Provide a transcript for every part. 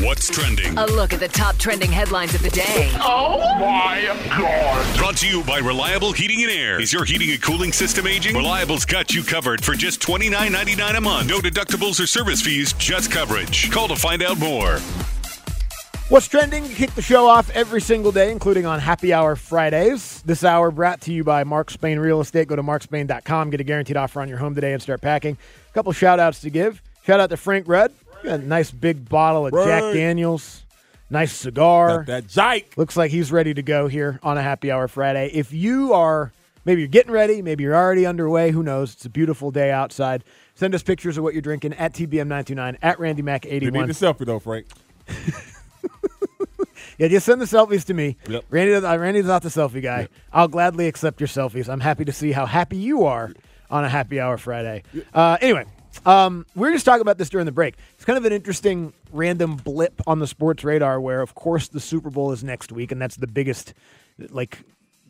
What's Trending. A look at the top trending headlines of the day. Oh my God. Brought to you by Reliable Heating and Air. Is your heating and cooling system aging? Reliable's got you covered for just $29.99 a month. No deductibles or service fees, just coverage. Call to find out more. What's trending? Kick the show off every single day, including on Happy Hour Fridays. This hour brought to you by Mark Spain Real Estate. Go to markspain.com, get a guaranteed offer on your home today, and start packing. A couple shout outs to give. Shout out to Frank Rudd. Got a nice big bottle of Jack Daniels. Nice cigar. That, that Jike. Looks like he's ready to go here on a Happy Hour Friday. If you are, maybe you're getting ready, maybe you're already underway, who knows? It's a beautiful day outside. Send us pictures of what you're drinking at TBM929, at You need RandyMac81. the selfie though, Frank. Yeah, just send the selfies to me. Yep. Randy, uh, Randy's not the selfie guy. I'll gladly accept your selfies. I'm happy to see how happy you are on a happy hour Friday. Uh, anyway, um, we were just talking about this during the break. It's kind of an interesting random blip on the sports radar where, of course, the Super Bowl is next week, and that's the biggest, like,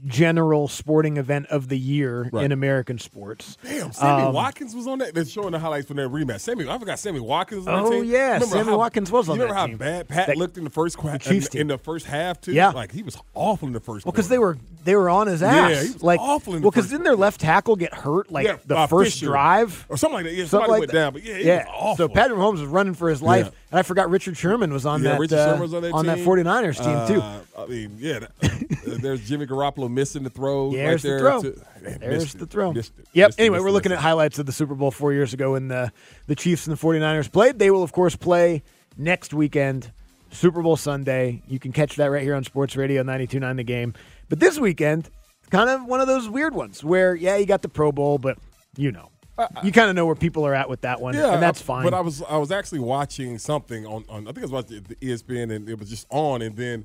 general sporting event of the year Right. in American sports. Damn, Sammy Um, Watkins was on that. They're showing the highlights from that rematch. Sammy, I forgot Sammy Watkins was on Oh, yeah, Remember Sammy how- Watkins was on you remember how team. bad Pat That- looked in the first qu- in, in the first half too? Yeah. like he was awful in the first. Well, because they were they were on his Yeah, ass. he was like, awful in the well, because didn't their left tackle get hurt like Yeah, the uh, first Fisher. drive or something like that. Yeah, Something somebody like went that. down, but yeah, yeah. So Patrick Mahomes was running for his life, Yeah. And I forgot Richard Sherman was on yeah, that Richard uh, was on that that team. 49ers team too. Uh, I mean, yeah, that- there's Jimmy Garoppolo missing the throw. There's right there the throw. to- There's the it, throw. missed it, Yep. missed it, anyway, missed we're it, looking at highlights of the Super Bowl four years ago when the the Chiefs and the 49ers played. They will of course play next weekend, Super Bowl Sunday. You can catch that right here on Sports Radio 92.9 The Game. But this weekend, kind of one of those weird ones where yeah, you got the Pro Bowl, but you know. You kind of know where people are at with that one, Yeah, and that's I- fine. But I was I was actually watching something on, on I think I was watching the ESPN and it was just on and then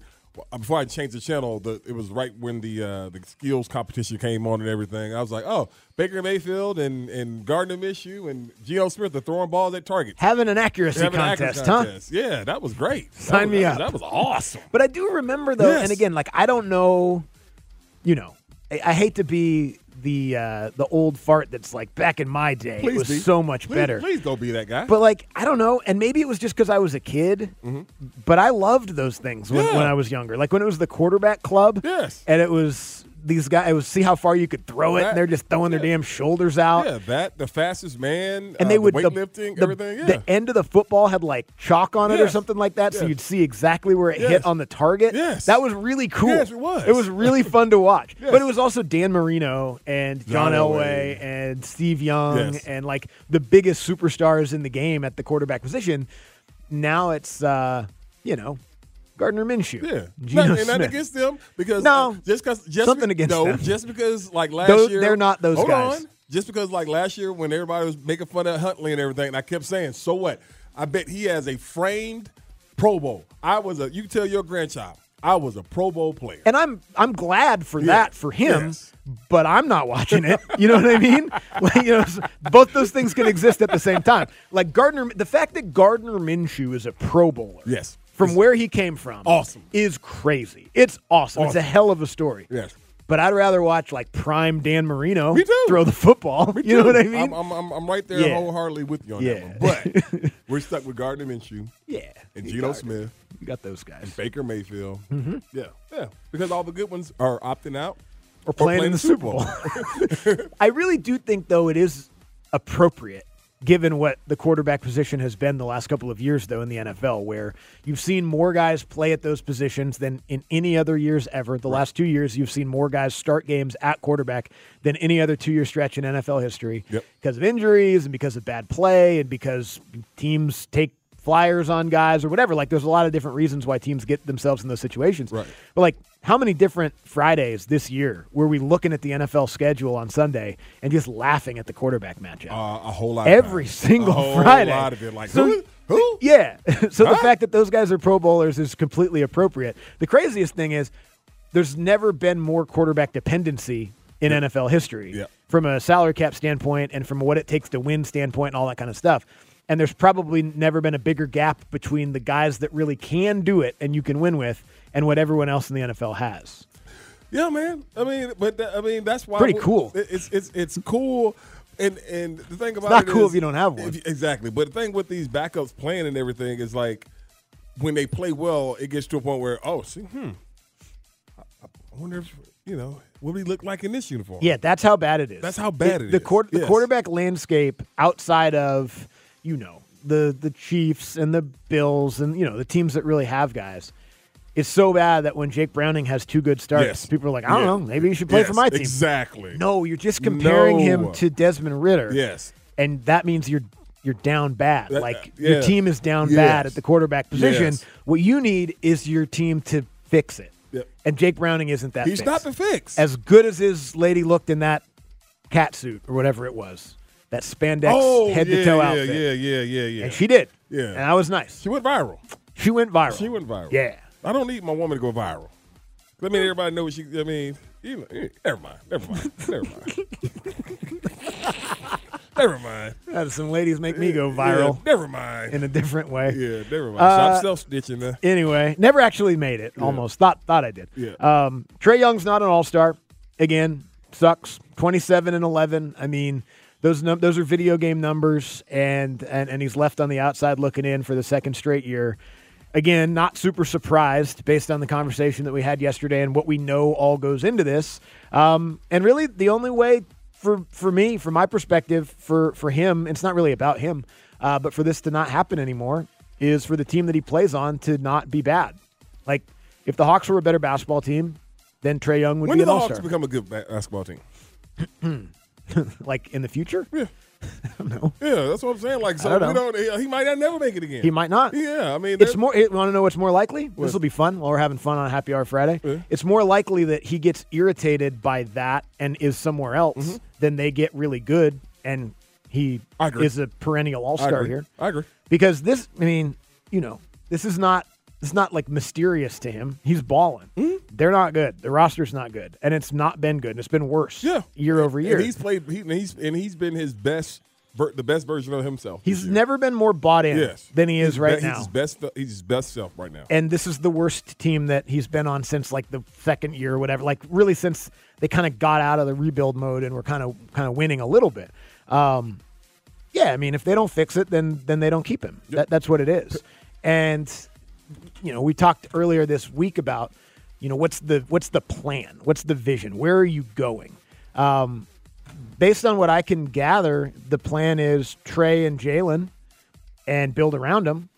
uh, before I changed the channel, the, it was right when the uh, the skills competition came on and everything. I was like, oh, Baker Mayfield and and Gardner Minshew and Geno Smith are throwing balls at target. Having an accuracy Having an contest, accuracy huh? Yeah, that was great. Sign was- me up. That was awesome. But I do remember though, Yes. and again, like I don't know, you know, I, I hate to be the uh, the old fart that's like back in my day Please it was be. so much Please- better. Please don't be that guy. But like I don't know, and maybe it was just because I was a kid, but I loved those things when, Mm-hmm. Yeah. when I was younger. Like when it was the quarterback club, Yes. and it was these guys. It was see how far you could throw it, That- and they're just throwing their damn shoulders out. yeah, that the fastest man And uh, they would the, weightlifting, the, everything. Yeah. the end of the football had like chalk on it or something like that, so you'd see exactly where it Yes. hit on the target. Yes. that was really cool. Yes, it was. It was really fun to watch. Yes. But it was also Dan Marino and John, John Elway Elway. and Steve Young Yes. and like the biggest superstars in the game at the quarterback position. Now it's uh, you know Gardner Minshew. Yeah, Geno and not against them because No. uh, just because just Something be- against no, them. just because like last Those- year they're not those hold guys. On, just because like last year when everybody was making fun of Huntley and everything, and I kept saying, so what? I bet he has a framed Pro Bowl. I was a. You can tell your grandchild, I was a Pro Bowl player. And I'm I'm glad for that for him, Yes. but I'm not watching it. You know what I mean? Like, you know, both those things can exist at the same time. Like Gardner, the fact that Gardner Minshew is a Pro Bowler, Yes. From where he came from, Awesome. is crazy. It's awesome. It's a hell of a story. Yes. But I'd rather watch like prime Dan Marino throw the football. You know what I mean? I'm, I'm, I'm, right there Yeah. wholeheartedly with you on Yeah. that one. But we're stuck with Gardner Minshew yeah. and Geno it. Smith, You got those guys. Baker Mayfield. Mm-hmm. Yeah, yeah. Because all the good ones are opting out Or playing, in the Super Bowl. I really do think though it is appropriate given what the quarterback position has been the last couple of years, though, in the NFL, where you've seen more guys play at those positions than in any other years ever. The last two years, you've seen more guys start games at quarterback than any other two year stretch in NFL history Yep. because of injuries and because of bad play and because teams take flyers on guys or whatever. Like, there's a lot of different reasons why teams get themselves in those situations. Right. But, like, how many different Fridays this year were we looking at the NFL schedule on Sunday and just laughing at the quarterback matchup? Uh, a whole lot. Every single a whole Friday. lot of it. Like So- who? Who? Yeah. so the fact that those guys are Pro Bowlers is completely appropriate. The craziest thing is there's never been more quarterback dependency in NFL history Yeah. from a salary cap standpoint and from what it takes to win standpoint and all that kind of stuff. And there's probably never been a bigger gap between the guys that really can do it and you can win with and what everyone else in the NFL has. Yeah, man. I mean, but that, I mean that's why Pretty cool. It's it's it's cool, and and the thing about it's not it cool is- if you don't have one. if- exactly. But the thing with these backups playing and everything is like when they play well, it gets to a point where oh, see, hmm, I, I wonder if you know what would he look like in this uniform? Yeah, that's how bad it is. That's how bad the, it the is. the Yes. quarterback landscape outside of you know the the Chiefs and the Bills and you know the teams that really have guys It's so bad that when Jake Browning has two good starts, Yes. people are like, I don't Yeah. know, maybe you should play for my team. Exactly. No, you're just comparing No. him to Desmond Ridder. Yes. and that means you're you're down bad. That- like uh, yeah. your team is down bad at the quarterback position. Yes. What you need is your team to fix it. Yep. And Jake Browning isn't that. He's fix. not the fix. As good as his lady looked in that cat suit or whatever it was, that spandex oh, head yeah, to toe yeah, outfit. Yeah, yeah, yeah, yeah. And she did. Yeah. And that was nice. she went viral. She went viral. She went viral. Yeah. I don't need my woman to go viral. I mean, everybody knows she. I mean, you know, eh, never mind. Never mind. Never mind. never mind. Had some ladies make me go Yeah, viral never mind. in a different way. yeah, never mind. Uh, Stop self stitching there. Anyway, never actually made it. Almost thought thought I did. Yeah. Um, Trae Young's not an All Star. Again, sucks. Twenty seven and eleven. I mean, those num- those are video game numbers, and, and and he's left on the outside looking in for the second straight year. Again, not super surprised based on the conversation that we had yesterday and what we know all goes into this. Um, and really, the only way for for me, from my perspective, for for him, it's not really about him, uh, but for this to not happen anymore is for the team that he plays on to not be bad. Like if the Hawks were a better basketball team, then Trae Young would be the All Star. When did the Hawks become a good ba- basketball team? like in the future, Yeah. I don't know. Yeah, that's what I'm saying. Like, so I don't we don't. He, he might not never make it again. He might not. Yeah, I mean, It's more. Want to know what's more likely? This will be fun while we're having fun on Happy Hour Friday. Yeah. It's more likely that he gets irritated by that and is somewhere else than they get really good and he Mm-hmm. Is a perennial all star here. I agree. because this i mean you know this is not it's not like mysterious to him he's balling Hmm? they're not good the roster's not good and it's not been good and it's been worse Yeah, year over year And he's played. He, and he's and he's been his best, ver- the best version of himself. He's never been more bought in yes than he is He's right be- now He's his best. He's his best self right now. and this is the worst team that he's been on since like the second year or whatever like really since they kind of got out of the rebuild mode and were kind of kind of winning a little bit um yeah i mean if they don't fix it then then they don't keep him that, that's what it is and you know we talked earlier this week about you know what's the what's the plan what's the vision where are you going um based on what i can gather the plan is trae and jalen and build around them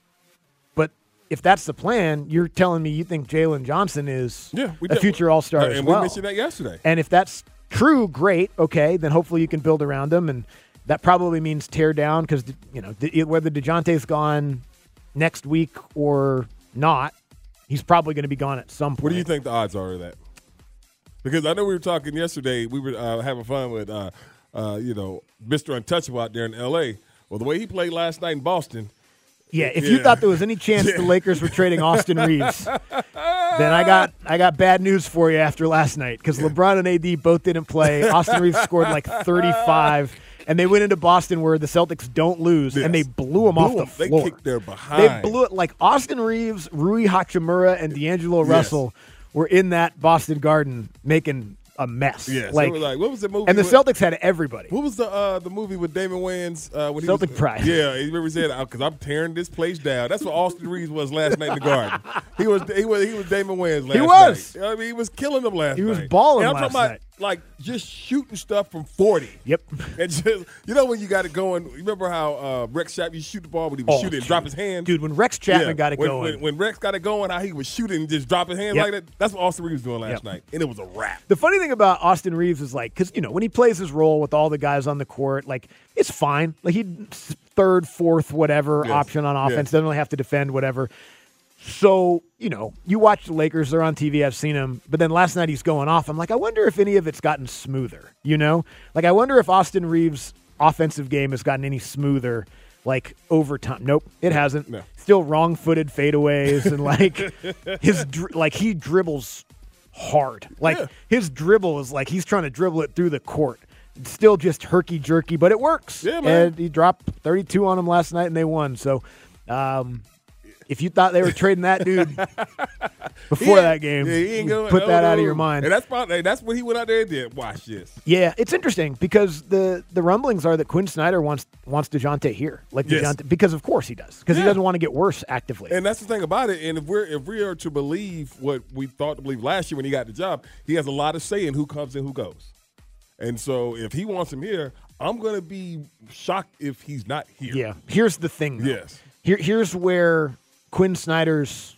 but if that's the plan, you're telling me you think Jalen Johnson is Yeah, a future All Star Uh, as and well. we mentioned that yesterday. And if that's true, great. Okay, then hopefully you can build around them, and that probably means tear down because you know whether Dejounte's gone next week or not, he's probably going to be gone at some point. What do you think the odds are of that? Because I know we were talking yesterday. We were uh, having fun with, uh, uh, you know, Mister Untouchable out there in L.A. Well, the way he played last night in Boston, Yeah, if you thought there was any chance the Lakers were trading Austin Reaves, then I got I got bad news for you after last night because LeBron and AD both didn't play. Austin Reaves scored like 35, and they went into Boston where the Celtics don't lose, and they blew them off Blew the 'em. They kicked their behind. They blew it like Austin Reaves, Rui Hachimura, and D'Angelo Russell were in that Boston Garden making a mess. yes, like, like, like what was the movie? and the with- Celtics had everybody. What was the uh, the movie with Damon Wayans? Uh, when he Celtic was, Pride. Yeah, he remember said because I'm tearing this place down. That's what Austin Reaves was last night in the Garden. He was he was he was Damon Wayans last night. He was. night. I mean, he was killing them last night. He night. was balling And I'm last talking night. Like just shooting stuff from forty. Yep. And just you know when you got it going. Remember how uh, Rex Chapman you shoot the ball when he would Oh, shoot it and drop his hand. Dude, when Rex Chapman Yeah, got it when, going. When, when Rex got it going, how he was shooting and just drop his hands Yep. like that. That's what Austin Reaves was doing last Yep. night, and it was a wrap. The funny thing about Austin Reaves is like, because you know when he plays his role with all the guys on the court, like it's fine. Like he third, fourth, whatever Yes. option on offense Yes. doesn't really have to defend whatever. So you know, you watch the Lakers; they're on TV. I've seen him, but then last night he's going off. I'm like, I wonder if any of it's gotten smoother. You know, like I wonder if Austin Reaves' offensive game has gotten any smoother. Like over time, nope, it hasn't. No. Still wrong-footed fadeaways and like his dri- like he dribbles hard. Like Yeah. his dribble is like he's trying to dribble it through the court. It's still just herky jerky, but it works. Yeah, man. And he dropped 32 on him last night and they won. So, um, if you thought they were trading that dude before He that game, yeah, going- put that no, out of your mind. And that's probably that's what he went out there and did. Watch this. Yeah, it's interesting because the the rumblings are that Quin Snyder wants wants Dejounte here, like Yes. Dejounte, because of course he does, because he doesn't want to get worse actively. And that's the thing about it. And if we're if we are to believe what we thought to believe last year when he got the job, he has a lot of say in who comes and who goes. And so if he wants him here, I'm going to be shocked if he's not here. Yeah. Here's the thing. Though. Yes. Here, here's where Quin Snyder's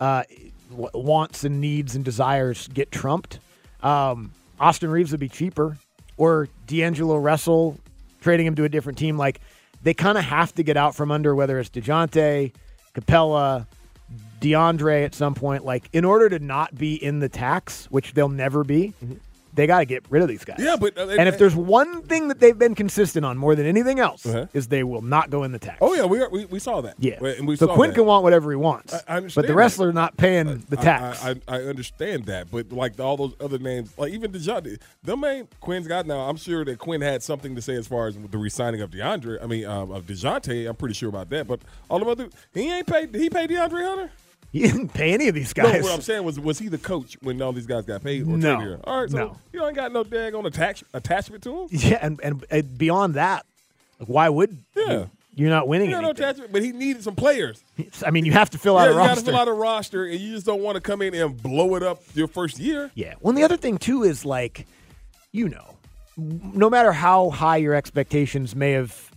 uh, wants and needs and desires get trumped. Um, Austin Reaves would be cheaper, or D'Angelo Russell trading him to a different team. Like they kind of have to get out from under whether it's Dejounte, Capela, DeAndre at some point. Like in order to not be in the tax, which they'll never be. They got to get rid of these guys. Yeah, but- uh, and if there's one thing that they've been consistent on more than anything else, Uh-huh. is they will not go in the tax. Oh yeah, we are, we, we saw that. Yeah. and we so Quin that. can want whatever he wants. I- I but the that. Ressler not paying the tax. I, I, understand that, but like all those other names, like even DeJounte, them ain't Quin's got now. I'm sure that Quin had something to say as far as the resigning of DeAndre. I mean, um, of Dejounte. I'm pretty sure about that. But all the other, he ain't paid. He paid DeAndre Hunter? He didn't pay any of these guys. No, what I'm saying was, was he the coach when all these guys got paid? Or No. here? All right, so No. you ain't got no daggone attach, attachment to him. yeah, and, and and beyond that, like, why would Yeah. you? You're not winning He no attachment, but he needed some players. I mean, you have to fill out yeah, a you got to roster. fill out a roster, and you just don't want to come in and blow it up your first year. yeah. Well, and the other thing too is like, you know, no matter how high your expectations may have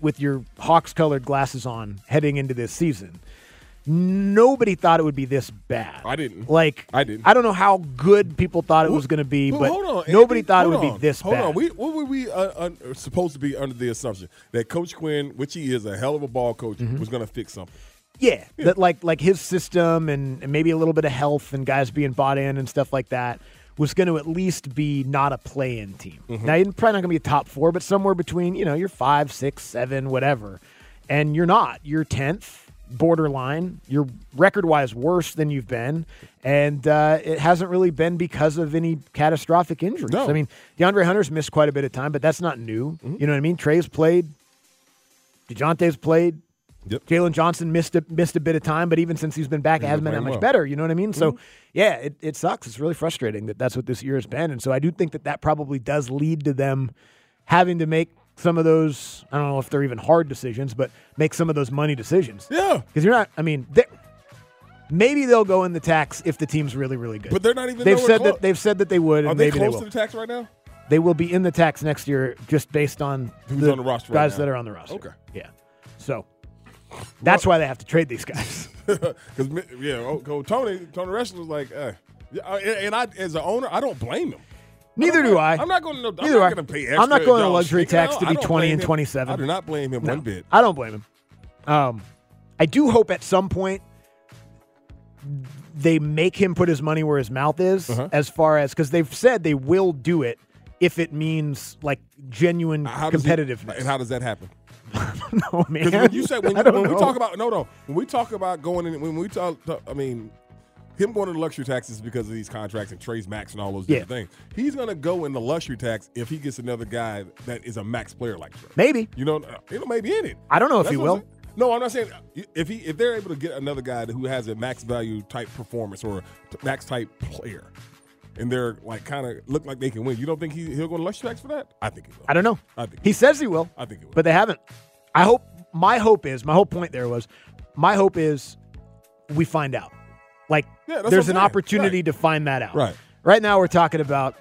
With your Hawks colored glasses on heading into this season, nobody thought it would be this bad. I didn't. Like I didn't. I don't know how good people thought it was going to be, Well, but hold on, nobody thought it would on, be this hold bad. on. We, what were we uh, un, supposed to be under the assumption that Coach Quin, which he is a hell of a ball coach, Mm-hmm. was going to fix something? Yeah, that like like his system and, and maybe a little bit of health and guys being bought in and stuff like that was going to at least be not a play-in team. Mm-hmm. Now you're probably not going to be a top four, but somewhere between you know you're five, six, seven, whatever, and you're not. You're tenth, borderline. You're record-wise worse than you've been, and uh, it hasn't really been because of any catastrophic injuries. No. I mean, DeAndre Hunter's missed quite a bit of time, but that's not new. Mm-hmm. You know what I mean? Trae's played. Dejounte's played. Yep. Jalen Johnson missed a, missed a bit of time, but even since he's been back, it hasn't been that much well. better. You know what I mean? So, Mhm. yeah, it, it sucks. It's really frustrating that that's what this year has been. And so I do think that that probably does lead to them having to make some of those, I don't know if they're even hard decisions, but make some of those money decisions. Yeah. Because you're not, I mean, they- maybe they'll go in the tax if the team's really, really good. But they're not even They've said close. that they've said that they would, Are they close they to the tax right now? They will be in the tax next year just based on Who's the on the roster right guys now? that are on the roster. Okay. Yeah. So that's why they have to trade these guys. Because yeah, oh, Tony Tony Ressler was like, I- and I as an owner, I don't blame him. Neither do I. I'm not going to. I'm Neither do I. not going to pay extra. I'm not going to luxury tax to be 20 blame and him. 27. I do not blame him No, one bit. I don't blame him. Um, I do hope at some point they make him put his money where his mouth is, Uh-huh. as far as because they've said they will do it if it means like genuine does he- competitiveness. and how does that happen? no man, when you say when, you, when we talk about no no when we talk about going in when we talk, I mean him going to the luxury taxes because of these contracts and Trae's max and all those different Yeah. things. He's going to go in the luxury tax if he gets another guy that is a max player like Trae. maybe You know, uh, you know, maybe in it. I don't know if he I'm will. No, I'm not saying if he if they're able to get another guy who has a max value type performance or max type player, and they're like kind of look like they can win. You don't think he he'll go to luxury tax for that? I think he will. I don't know. I think he says he will. I think he will. but they haven't. I hope. My hope is. My whole point there was. My hope is, we find out. Like Yeah, there's an saying. opportunity Right. to find that out. Right. Right now we're talking about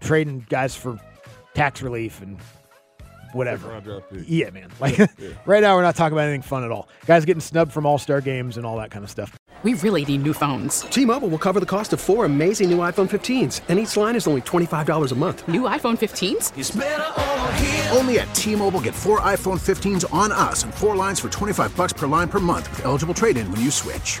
trading guys for tax relief and whatever. Second round draft pick. Yeah, man. Like Yeah. right now we're not talking about anything fun at all. Guys getting snubbed from All Star games and all that kind of stuff. We really need new phones. T-Mobile will cover the cost of four amazing new iPhone 15s, and each line is only $25 a month. New iPhone 15s? Only at T-Mobile get four iPhone 15s on us and four lines for 25 bucks per line per month with eligible trade-in when you switch.